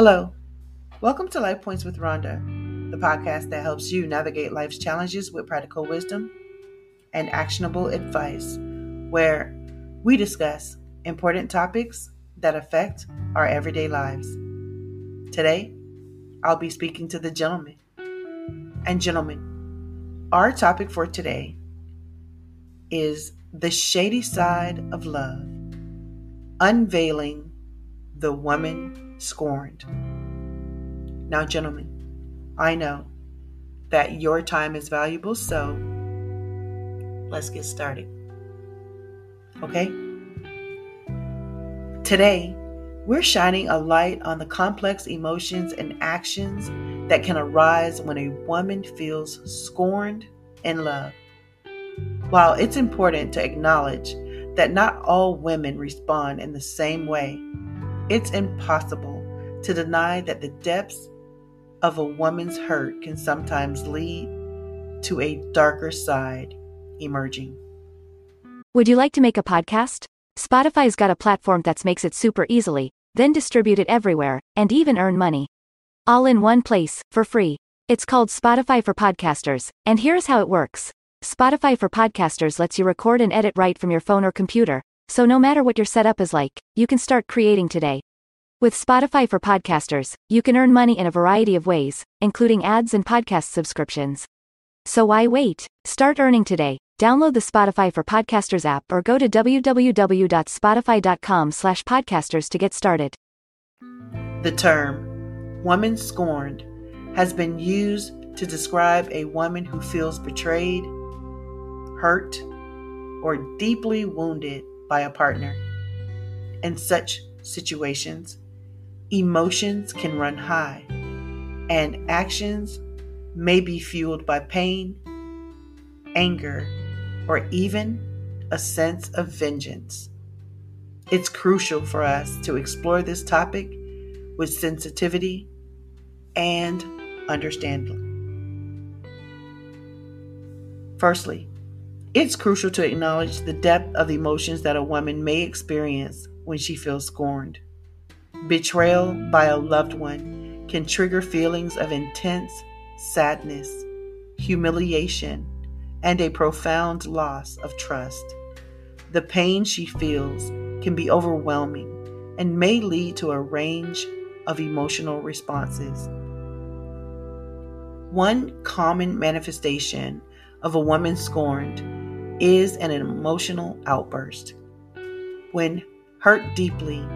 Hello. Welcome to Life Points with Ronda, the podcast that helps you navigate life's challenges with practical wisdom and actionable advice, where we discuss important topics that affect our everyday lives. Today, I'll be speaking to the gentleman. And gentlemen, our topic for today is the shady side of love, unveiling the woman scorned. Now, gentlemen, I know that your time is valuable, so let's get started. Okay? Today, we're shining a light on the complex emotions and actions that can arise when a woman feels scorned in love. While it's important to acknowledge that not all women respond in the same way, it's impossible to deny that the depths of a woman's hurt can sometimes lead to a darker side emerging. Would you like to make a podcast? Spotify's got a platform that makes it super easily, then distribute it everywhere, and even earn money. All in one place, for free. It's called Spotify for Podcasters, and here's how it works. Spotify for Podcasters lets you record and edit right from your phone or computer, so no matter what your setup is like, you can start creating today. With Spotify for Podcasters, you can earn money in a variety of ways, including ads and podcast subscriptions. So why wait? Start earning today. Download the Spotify for Podcasters app or go to www.spotify.com/podcasters to get started. The term woman scorned has been used to describe a woman who feels betrayed, hurt, or deeply wounded by a partner. In such situations, emotions can run high, and actions may be fueled by pain, anger, or even a sense of vengeance. It's crucial for us to explore this topic with sensitivity and understanding. Firstly, it's crucial to acknowledge the depth of emotions that a woman may experience when she feels scorned. Betrayal by a loved one can trigger feelings of intense sadness, humiliation, and a profound loss of trust. The pain she feels can be overwhelming and may lead to a range of emotional responses. One common manifestation of a woman scorned is an emotional outburst. When hurt deeply,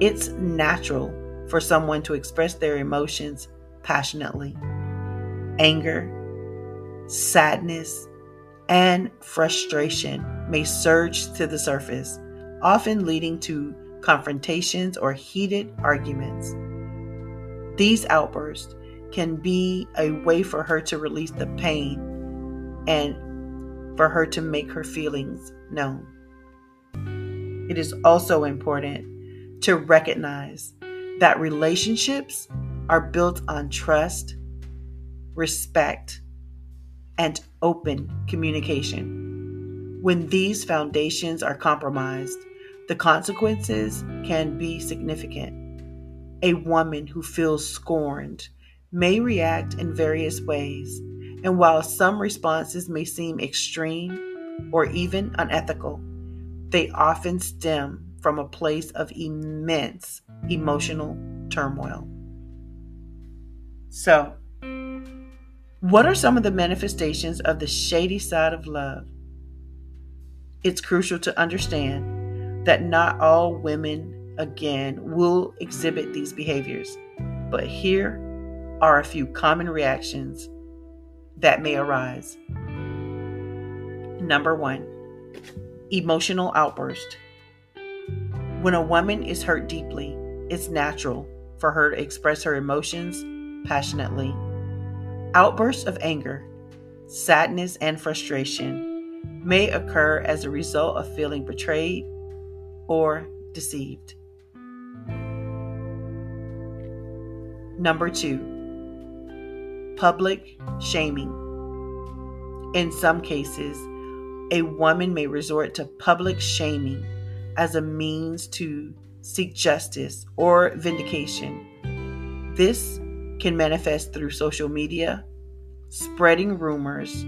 it's natural for someone to express their emotions passionately. Anger, sadness, and frustration may surge to the surface, often leading to confrontations or heated arguments. These outbursts can be a way for her to release the pain and for her to make her feelings known. It is also important to recognize that relationships are built on trust, respect, and open communication. When these foundations are compromised, the consequences can be significant. A woman who feels scorned may react in various ways and while some responses may seem extreme or even unethical, they often stem from a place of immense emotional turmoil. So, what are some of the manifestations of the shady side of love? It's crucial to understand that not all women, again, will exhibit these behaviors, but here are a few common reactions that may arise. Number one, emotional outburst. When a woman is hurt deeply, it's natural for her to express her emotions passionately. Outbursts of anger, sadness, and frustration may occur as a result of feeling betrayed or deceived. Number two, public shaming. In some cases, a woman may resort to public shaming as a means to seek justice or vindication. This can manifest through social media, spreading rumors,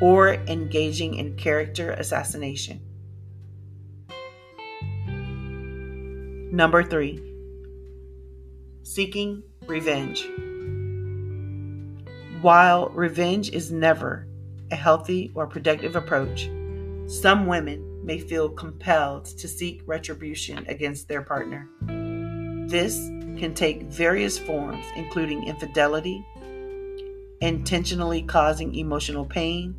or engaging in character assassination. Number three, seeking revenge. While revenge is never a healthy or productive approach, some women may feel compelled to seek retribution against their partner. This can take various forms, including infidelity, intentionally causing emotional pain,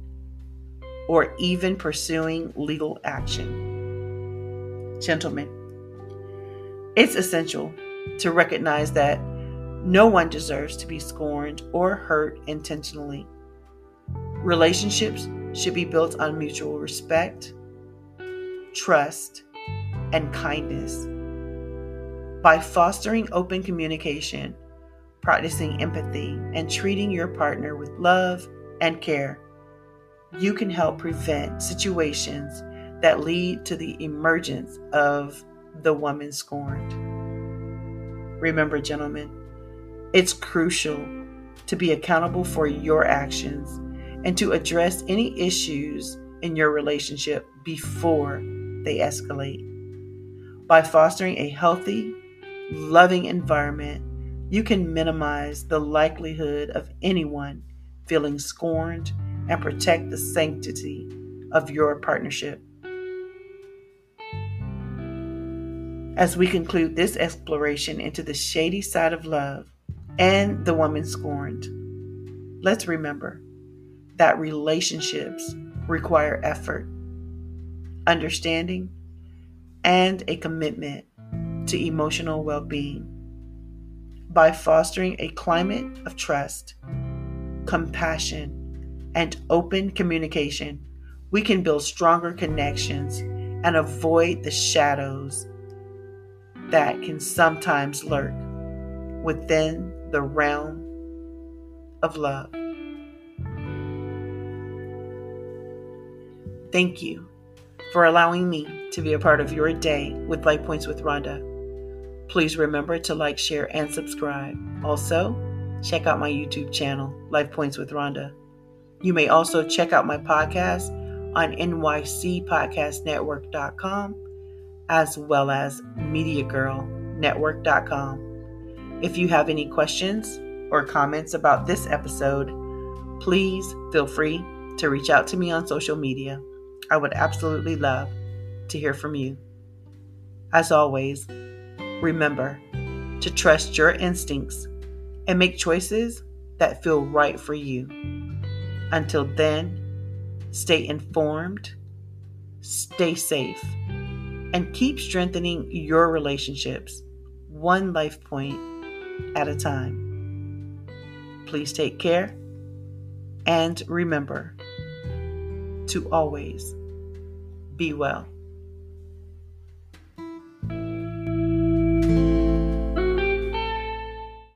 or even pursuing legal action. Gentlemen, it's essential to recognize that no one deserves to be scorned or hurt intentionally. Relationships should be built on mutual respect, trust, and kindness. By fostering open communication, practicing empathy, and treating your partner with love and care, you can help prevent situations that lead to the emergence of the woman scorned. Remember, gentlemen, it's crucial to be accountable for your actions and to address any issues in your relationship before they escalate. By fostering a healthy, loving environment, you can minimize the likelihood of anyone feeling scorned and protect the sanctity of your partnership. as we conclude this exploration into the shady side of love and the woman scorned. Let's remember that relationships require effort, understanding, and a commitment to emotional well being. By fostering a climate of trust, compassion, and open communication, we can build stronger connections and avoid the shadows that can sometimes lurk within the realm of love. Thank you for allowing me to be a part of your day with Life Points with Ronda. Please remember to like, share, and subscribe. Also, check out my YouTube channel, Life Points with Ronda. You may also check out my podcast on nycpodcastnetwork.com as well as MediaGirlNetwork.com. If you have any questions or comments about this episode, please feel free to reach out to me on social media. I would absolutely love to hear from you. As always, remember to trust your instincts and make choices that feel right for you. Until then, stay informed, stay safe and keep strengthening your relationships one life point at a time. Please take care and remember to always be well.